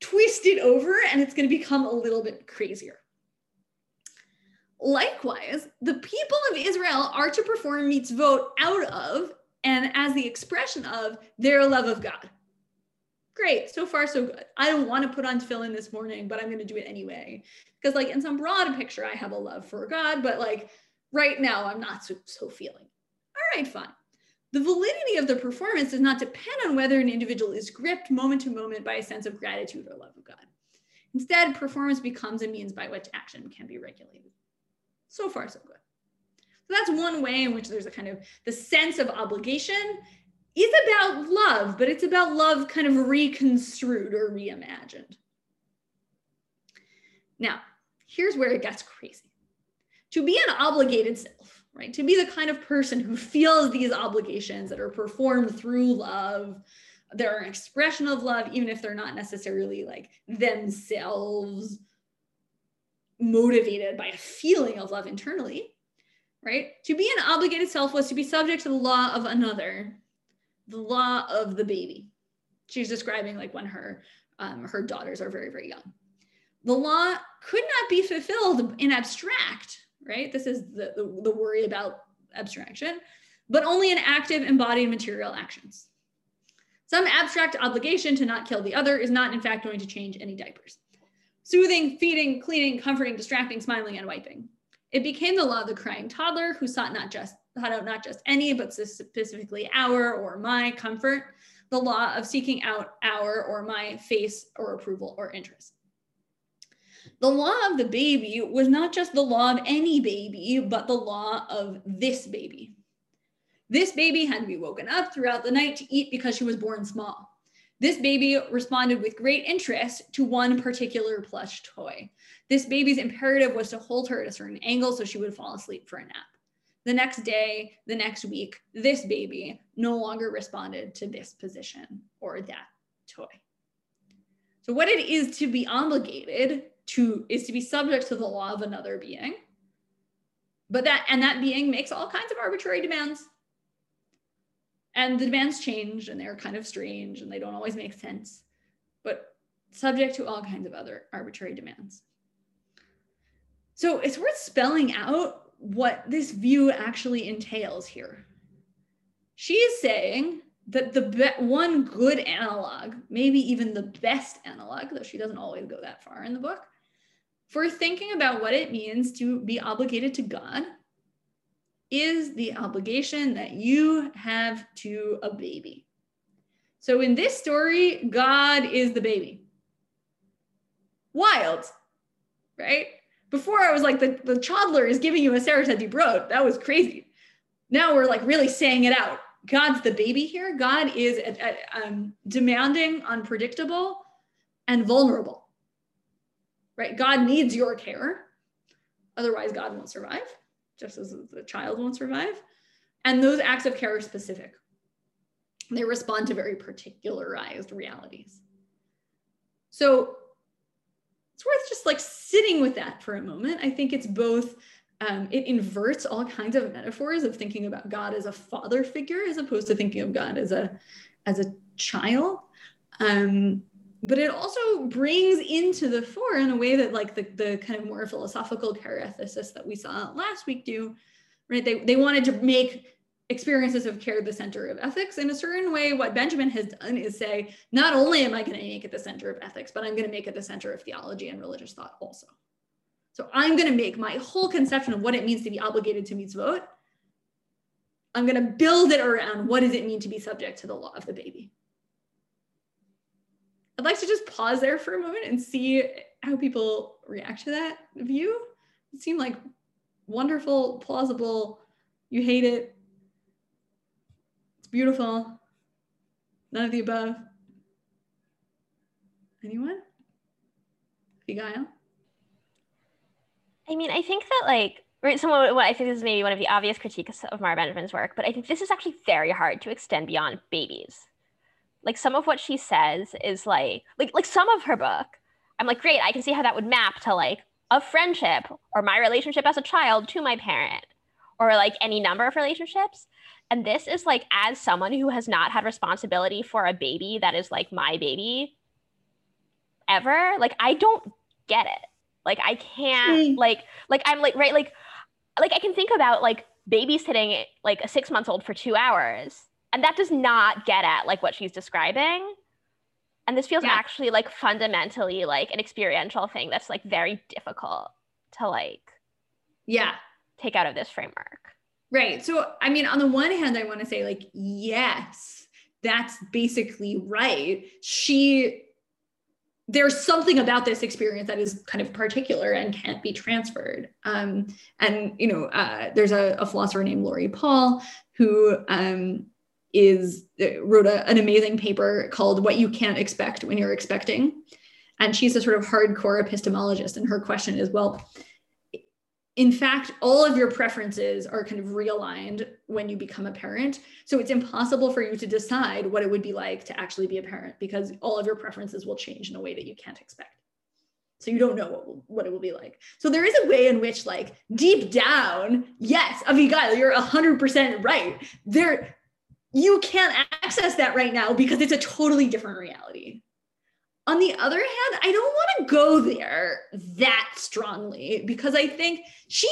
twist it over and it's gonna become a little bit crazier. Likewise, the people of Israel are to perform mitzvot out of and as the expression of their love of God. Great, so far so good. I don't want to put on tefillin this morning, but I'm going to do it anyway. Because like in some broad picture, I have a love for God, but like right now, I'm not so, so feeling. All right, fine. The validity of the performance does not depend on whether an individual is gripped moment to moment by a sense of gratitude or love of God. Instead, performance becomes a means by which action can be regulated. So far, so good. So that's one way in which there's a kind of the sense of obligation is about love, but it's about love kind of reconstrued or reimagined. Now, here's where it gets crazy. To be an obligated self, right? To be the kind of person who feels these obligations that are performed through love, they're an expression of love, even if they're not necessarily like themselves motivated by a feeling of love internally right? To be an obligated self was to be subject to the law of another, the law of the baby. She's describing like when her um, her daughters are very very young. The law could not be fulfilled in abstract, right? This is the, the, the worry about abstraction, but only in active embodied material actions. Some abstract obligation to not kill the other is not in fact going to change any diapers. Soothing, feeding, cleaning, comforting, distracting, smiling, and wiping. It became the law of the crying toddler who sought not just sought out not just any, but specifically our or my comfort, the law of seeking out our or my face or approval or interest. The law of the baby was not just the law of any baby, but the law of this baby. This baby had to be woken up throughout the night to eat because she was born small. This baby responded with great interest to one particular plush toy. This baby's imperative was to hold her at a certain angle so she would fall asleep for a nap. the next day, the next week, this baby no longer responded to this position or that toy. So, what it is to be obligated to is to be subject to the law of another being. But that, and that being makes all kinds of arbitrary demands. And the demands change and they're kind of strange and they don't always make sense, but subject to all kinds of other arbitrary demands. So, it's worth spelling out what this view actually entails here. She is saying that the one good analog, maybe even the best analog, though she doesn't always go that far in the book, for thinking about what it means to be obligated to God is the obligation that you have to a baby. So in this story, God is the baby. Wild, right? Before I was like, the, the toddler is giving you a Sarah du Brot. That was crazy. Now we're like really saying it out. God's the baby here. God is at, at, um, demanding, unpredictable, and vulnerable. Right? God needs your care. Otherwise, God won't survive, just as the child won't survive. And those acts of care are specific. They respond to very particularized realities. So it's worth just like sitting with that for a moment. I think it's both, um, it inverts all kinds of metaphors of thinking about God as a father figure as opposed to thinking of God as a as a child. Um, but it also brings into the fore in a way that like the, the kind of more philosophical care ethicists that we saw last week do, right? They, they wanted to make experiences have care the center of ethics. In a certain way, what Benjamin has done is say, not only am I going to make it the center of ethics, but I'm going to make it the center of theology and religious thought also. So I'm going to make my whole conception of what it means to be obligated to mitzvot. I'm going to build it around what does it mean to be subject to the law of the baby. I'd like to just pause there for a moment and see how people react to that view. It seemed like wonderful, plausible. You hate it, it's beautiful. None of the above. Anyone? Abigail? I mean, I think that like right, of what I think this is maybe one of the obvious critiques of Mara Benjamin's work, but I think this is actually very hard to extend beyond babies. Like some of what she says is like like like some of her book. I'm like, great, I can see how that would map to like a friendship or my relationship as a child to my parent or like any number of relationships. And this is like, as someone who has not had responsibility for a baby that is like my baby ever, like, I don't get it. Like, I can't, like, like, I'm like, right, like, like, I can think about like babysitting like a six month old for two hours. And that does not get at like what she's describing. And this feels yeah. actually like fundamentally like an experiential thing that's like very difficult to like, yeah, take out of this framework. Right. So, I mean, on the one hand, I want to say, like, yes, that's basically right. She, there's something about this experience that is kind of particular and can't be transferred. Um, and, you know, uh, there's a, a, philosopher named Laurie Paul who um, is uh, wrote a, an amazing paper called What You Can't Expect When You're Expecting. And she's a sort of hardcore epistemologist. And her question is, well, in fact, all of your preferences are kind of realigned when you become a parent. So it's impossible for you to decide what it would be like to actually be a parent because all of your preferences will change in a way that you can't expect. So you don't know what, what it will be like. So there is a way in which, like, deep down, yes, Abigail, you're 100% right. There, you can't access that right now because it's a totally different reality. On the other hand, I don't want to go there that strongly because I think she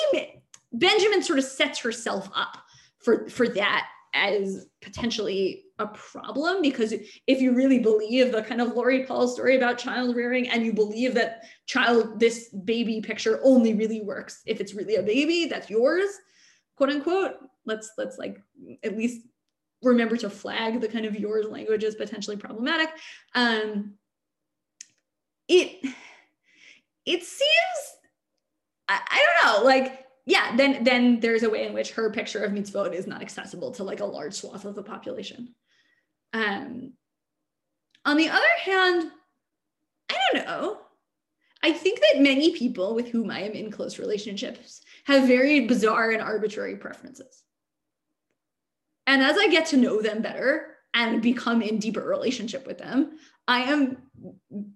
Benjamin sort of sets herself up for for that as potentially a problem because if you really believe the kind of Laurie Paul story about child rearing and you believe that child this baby picture only really works if it's really a baby that's yours quote unquote let's let's like at least remember to flag the kind of yours language as potentially problematic. Um it it seems I, I don't know like yeah then then there's a way in which her picture of mitzvot is not accessible to like a large swath of the population um on the other hand i don't know i think that that many people with whom I am in close relationships have very bizarre and arbitrary preferences. And as I get to know them better and become in deeper relationship with them, I am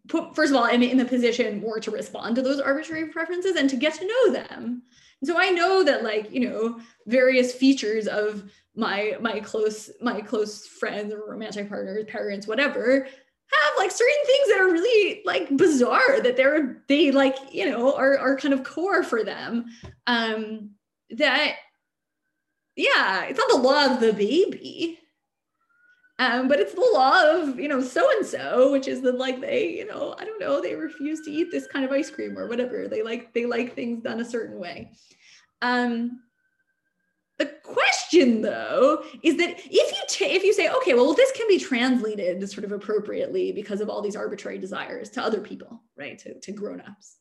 put, first of all, I'm in the position more to respond to those arbitrary preferences and to get to know them. And so I know that like, you know, various features of my my close my close friends or romantic partners, parents, whatever, have like certain things that are really like bizarre that they're they like, you know, are are kind of core for them. Um that yeah, it's not the law of the baby um, but it's the law of, you know, so and so, which is that like they, you know, I don't know, they refuse to eat this kind of ice cream or whatever. They like they like things done a certain way. Um, the question though is that if you ta- if you say, okay, well, this can be translated sort of appropriately because of all these arbitrary desires to other people, right? To, to grown-ups.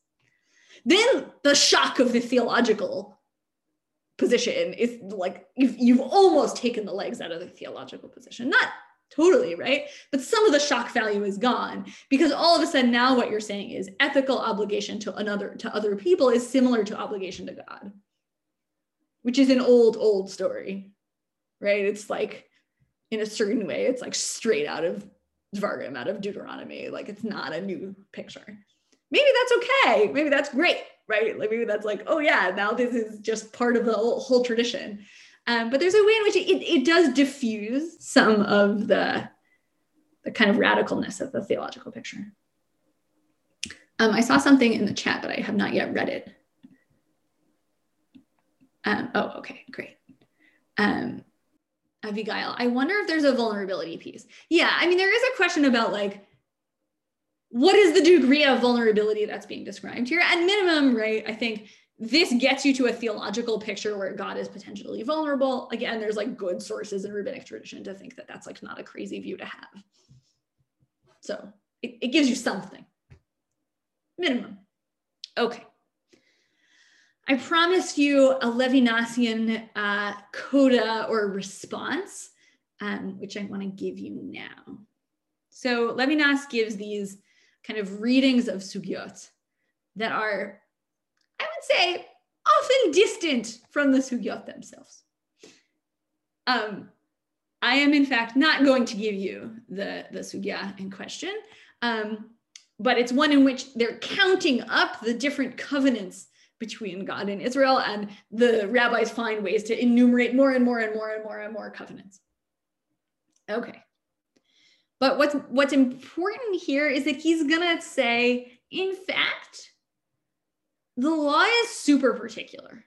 Then the shock of the theological position is like you've, you've almost taken the legs out of the theological position. Not totally right but some of the shock value is gone because all of a sudden now what you're saying is ethical obligation to another to other people is similar to obligation to god which is an old old story right it's like in a certain way it's like straight out of Dvarim, out of Deuteronomy. Like it's not a new picture. Maybe that's okay. Maybe that's great, right? Like maybe that's like, oh yeah, now this is just part of the whole, whole tradition. Um, but there's a way in which it, it, does diffuse some of the, the kind of radicalness of the theological picture. Um, I saw something in the chat, but I have not yet read it. Um, oh, okay, great. Um, Abigail, I wonder if there's a vulnerability piece. Yeah, I mean, there is a question about like, what is the degree of vulnerability that's being described here? At minimum, right? I think this gets you to a theological picture where God is potentially vulnerable. Again, there's like good sources in rabbinic tradition to think that that's like not a crazy view to have. So it, it gives you something, minimum. Okay. I promised you a Levinasian uh, coda or response, um, which I want to give you now. So Levinas gives these kind of readings of sugyot that are I would say, often distant from the sugyot themselves. Um, I am, in fact, not going to give you the, the sugya in question, um, but it's one in which they're counting up the different covenants between God and Israel, and the rabbis find ways to enumerate more and more and more and more and more covenants. Okay. But what's what's important here is that he's gonna say, in fact, the law is super particular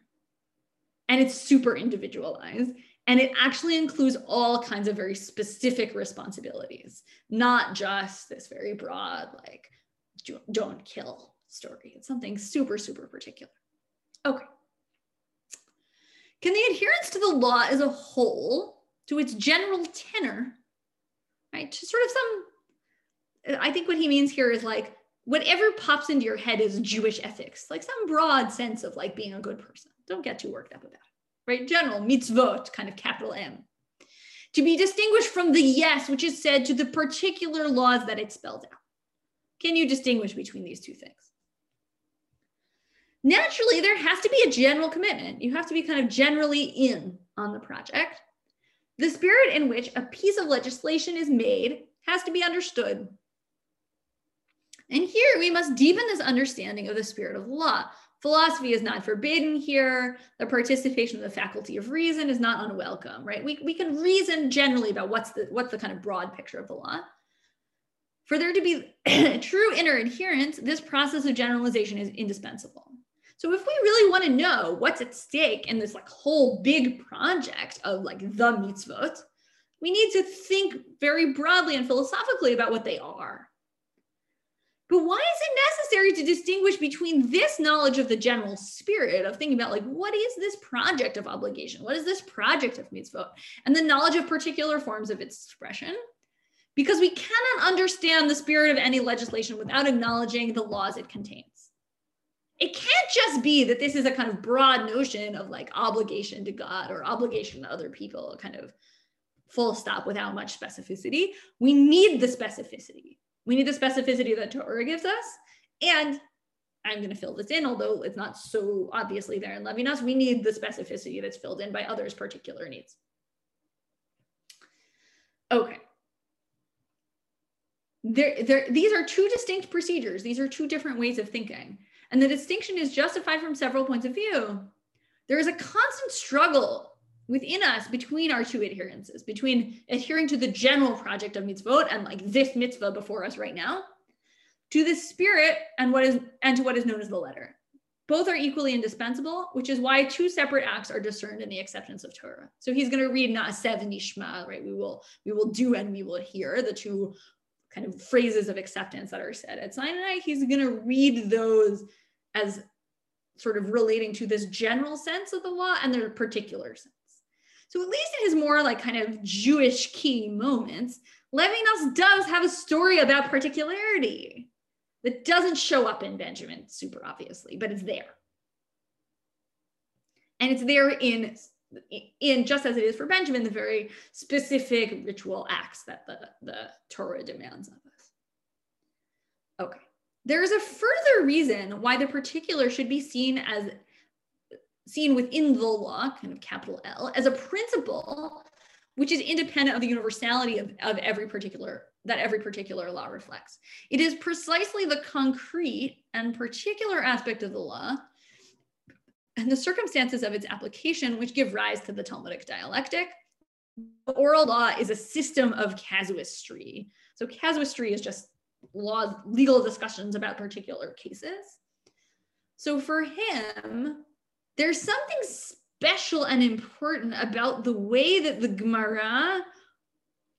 and it's super individualized and it actually includes all kinds of very specific responsibilities not just this very broad like don't kill story. It's something super super particular. Okay. Can the adherence to the law as a whole to its general tenor right to sort of some i think what he means here is like whatever pops into your head is Jewish ethics, like some broad sense of like being a good person. Don't get too worked up about it, right? General mitzvot, kind of capital M. To be distinguished from the yes, which is said to the particular laws that it spells out. Can you distinguish between these two things? Naturally, there has to be a general commitment. You have to be kind of generally in on the project. The spirit in which a piece of legislation is made has to be understood and here we must deepen this understanding of the spirit of law. Philosophy is not forbidden here. The participation of the faculty of reason is not unwelcome, right? We, we can reason generally about what's the, what's the kind of broad picture of the law. For there to be true inner adherence, this process of generalization is indispensable. So if we really want to know what's at stake in this like whole big project of like the mitzvot, we need to think very broadly and philosophically about what they are. But why is it necessary to distinguish between this knowledge of the general spirit of thinking about like what is this project of obligation? What is this project of mitzvot? And the knowledge of particular forms of its expression? Because we cannot understand the spirit of any legislation without acknowledging the laws it contains. It can't just be that this is a kind of broad notion of like obligation to God or obligation to other people, kind of full stop without much specificity. We need the specificity we need the specificity that Torah gives us. And I'm going to fill this in, although it's not so obviously there in Levinas. We need the specificity that's filled in by others' particular needs. Okay. There, there, these are two distinct procedures. These are two different ways of thinking. And the distinction is justified from several points of view. There is a constant struggle within us between our two adherences, between adhering to the general project of mitzvot and like this mitzvah before us right now, to the spirit and what is and to what is known as the letter. Both are equally indispensable, which is why two separate acts are discerned in the acceptance of Torah. So he's going to read na'aseh v'nishma, right? We will we will do and we will hear the two kind of phrases of acceptance that are said at Sinai. He's going to read those as sort of relating to this general sense of the law and their particular sense. So at least in his more like kind of Jewish key moments, Levinas does have a story about particularity that doesn't show up in Benjamin super obviously, but it's there. And it's there in, in just as it is for Benjamin, the very specific ritual acts that the, the Torah demands of us. Okay. There is a further reason why the particular should be seen as seen within the law, kind of capital L, as a principle which is independent of the universality of, of every particular that every particular law reflects. It is precisely the concrete and particular aspect of the law and the circumstances of its application which give rise to the Talmudic dialectic. The oral law is a system of casuistry. So casuistry is just laws, legal discussions about particular cases. So for him, there's something special and important about the way that the Gemara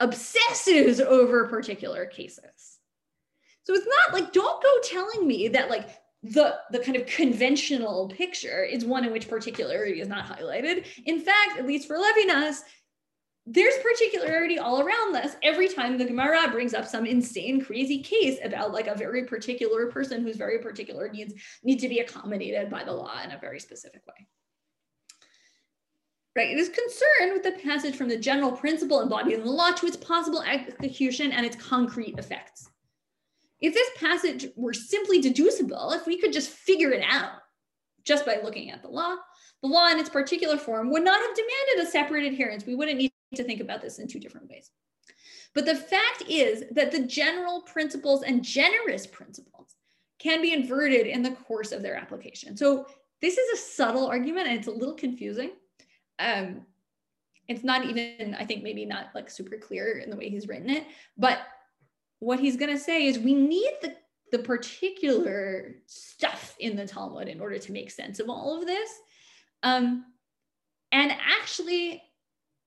obsesses over particular cases. So it's not like, don't go telling me that like the, the kind of conventional picture is one in which particularity is not highlighted. In fact, at least for Levinas, there's particularity all around this every time the Gemara brings up some insane, crazy case about like a very particular person whose very particular needs need to be accommodated by the law in a very specific way. Right, it is concerned with the passage from the general principle embodied in the law to its possible execution and its concrete effects. If this passage were simply deducible, if we could just figure it out just by looking at the law, the law in its particular form would not have demanded a separate adherence. We wouldn't need to think about this in two different ways. But the fact is that the general principles and generous principles can be inverted in the course of their application. So this is a subtle argument and it's a little confusing. Um, it's not even, I think maybe not like super clear in the way he's written it, but what he's gonna say is we need the, the particular stuff in the Talmud in order to make sense of all of this. Um, and actually,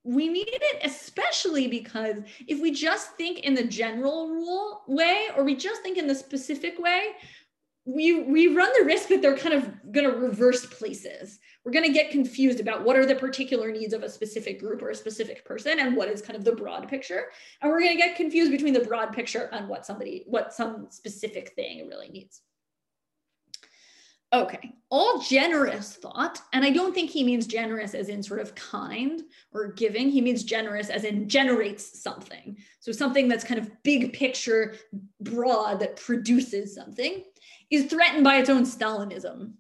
we need it especially because if we just think in the general rule way or we just think in the specific way we we run the risk that they're kind of going to reverse places. We're going to get confused about what are the particular needs of a specific group or a specific person and what is kind of the broad picture. And we're going to get confused between the broad picture and what somebody what some specific thing really needs Okay, all generous thought, and I don't think he means generous as in sort of kind or giving. He means generous as in generates something. So something that's kind of big picture, broad, that produces something, is threatened by its own Stalinism.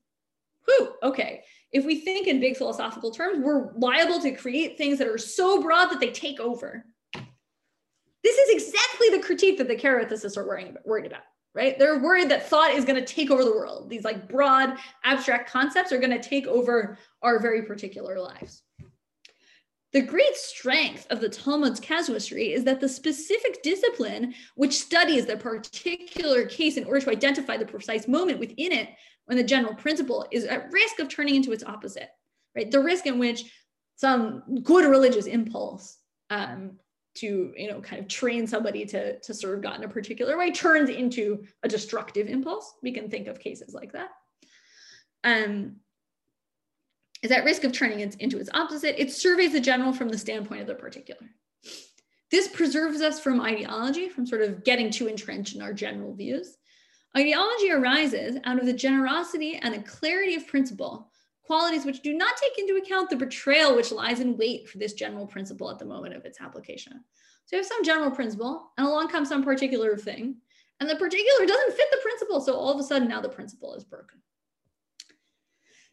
Whew, okay. If we think in big philosophical terms, we're liable to create things that are so broad that they take over. This is exactly the critique that the care ethicists are worried about right? They're worried that thought is going to take over the world. These like broad abstract concepts are going to take over our very particular lives. The great strength of the Talmud's casuistry is that the specific discipline which studies the particular case in order to identify the precise moment within it when the general principle is at risk of turning into its opposite, right? The risk in which some good religious impulse um, to you know kind of train somebody to to serve god in a particular way turns into a destructive impulse. We can think of cases like that. Um is at risk of turning it into its opposite. It surveys the general from the standpoint of the particular. This preserves us from ideology from sort of getting too entrenched in our general views. Ideology arises out of the generosity and a clarity of principle qualities which do not take into account the betrayal which lies in wait for this general principle at the moment of its application. So you have some general principle, and along comes some particular thing, and the particular doesn't fit the principle So all of a sudden now the principle is broken.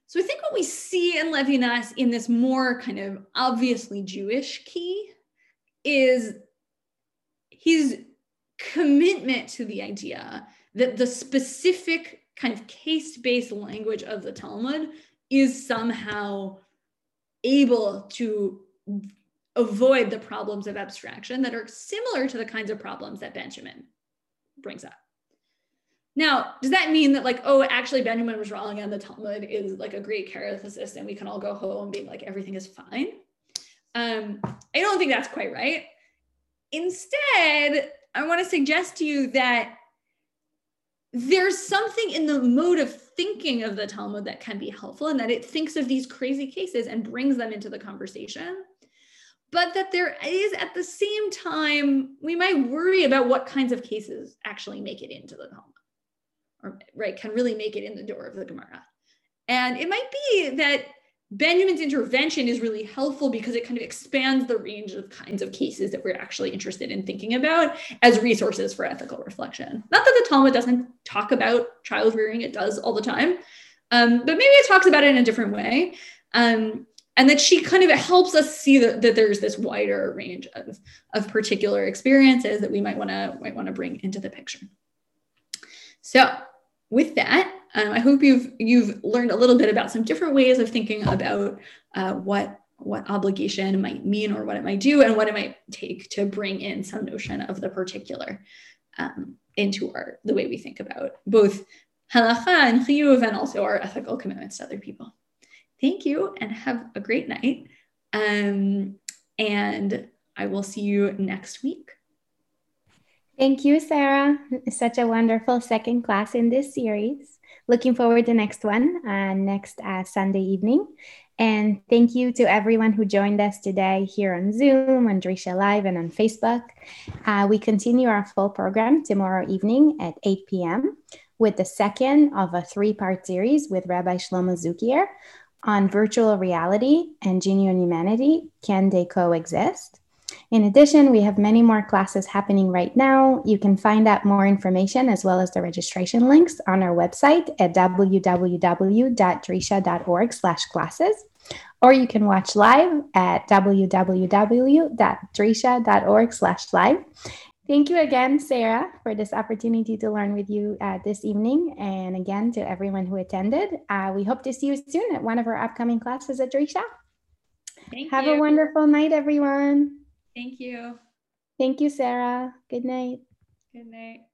So I think what we see in Levinas in this more kind of obviously Jewish key is his commitment to the idea that the specific kind of case-based language of the Talmud is somehow able to avoid the problems of abstraction that are similar to the kinds of problems that Benjamin brings up. Now, does that mean that like, oh, actually Benjamin was wrong and the Talmud is like a great care ethicist and we can all go home being like everything is fine? Um, I don't think that's quite right. Instead, I want to suggest to you that there's something in the mode of thinking of the Talmud that can be helpful and that it thinks of these crazy cases and brings them into the conversation. But that there is at the same time, we might worry about what kinds of cases actually make it into the Talmud or right, can really make it in the door of the Gemara. And it might be that Benjamin's intervention is really helpful because it kind of expands the range of kinds of cases that we're actually interested in thinking about as resources for ethical reflection. Not that the Talmud doesn't talk about child rearing, it does all the time, um, but maybe it talks about it in a different way. Um, and that she kind of helps us see that, that there's this wider range of, of particular experiences that we might want to might want to bring into the picture. So with that, um, I hope you've you've learned a little bit about some different ways of thinking about uh, what what obligation might mean or what it might do and what it might take to bring in some notion of the particular um, into our the way we think about both halacha and chiyuv and also our ethical commitments to other people. Thank you and have a great night. Um, and I will see you next week. Thank you, Sarah. Such a wonderful second class in this series. Looking forward to next one uh, next uh, Sunday evening. And thank you to everyone who joined us today here on Zoom, on Drisha Live, and on Facebook. Uh, we continue our full program tomorrow evening at 8 p.m. with the second of a three part series with Rabbi Shlomo Zuckier on virtual reality and genuine humanity. Can they coexist? In addition, we have many more classes happening right now. You can find out more information as well as the registration links on our website at www.drisha.org slash classes, or you can watch live at www.drisha.org slash live. Thank you again, Sarah, for this opportunity to learn with you uh, this evening. And again, to everyone who attended, uh, we hope to see you soon at one of our upcoming classes at Drisha. Thank Have you. a wonderful night, everyone. Thank you. Thank you, Sarah. Good night. Good night.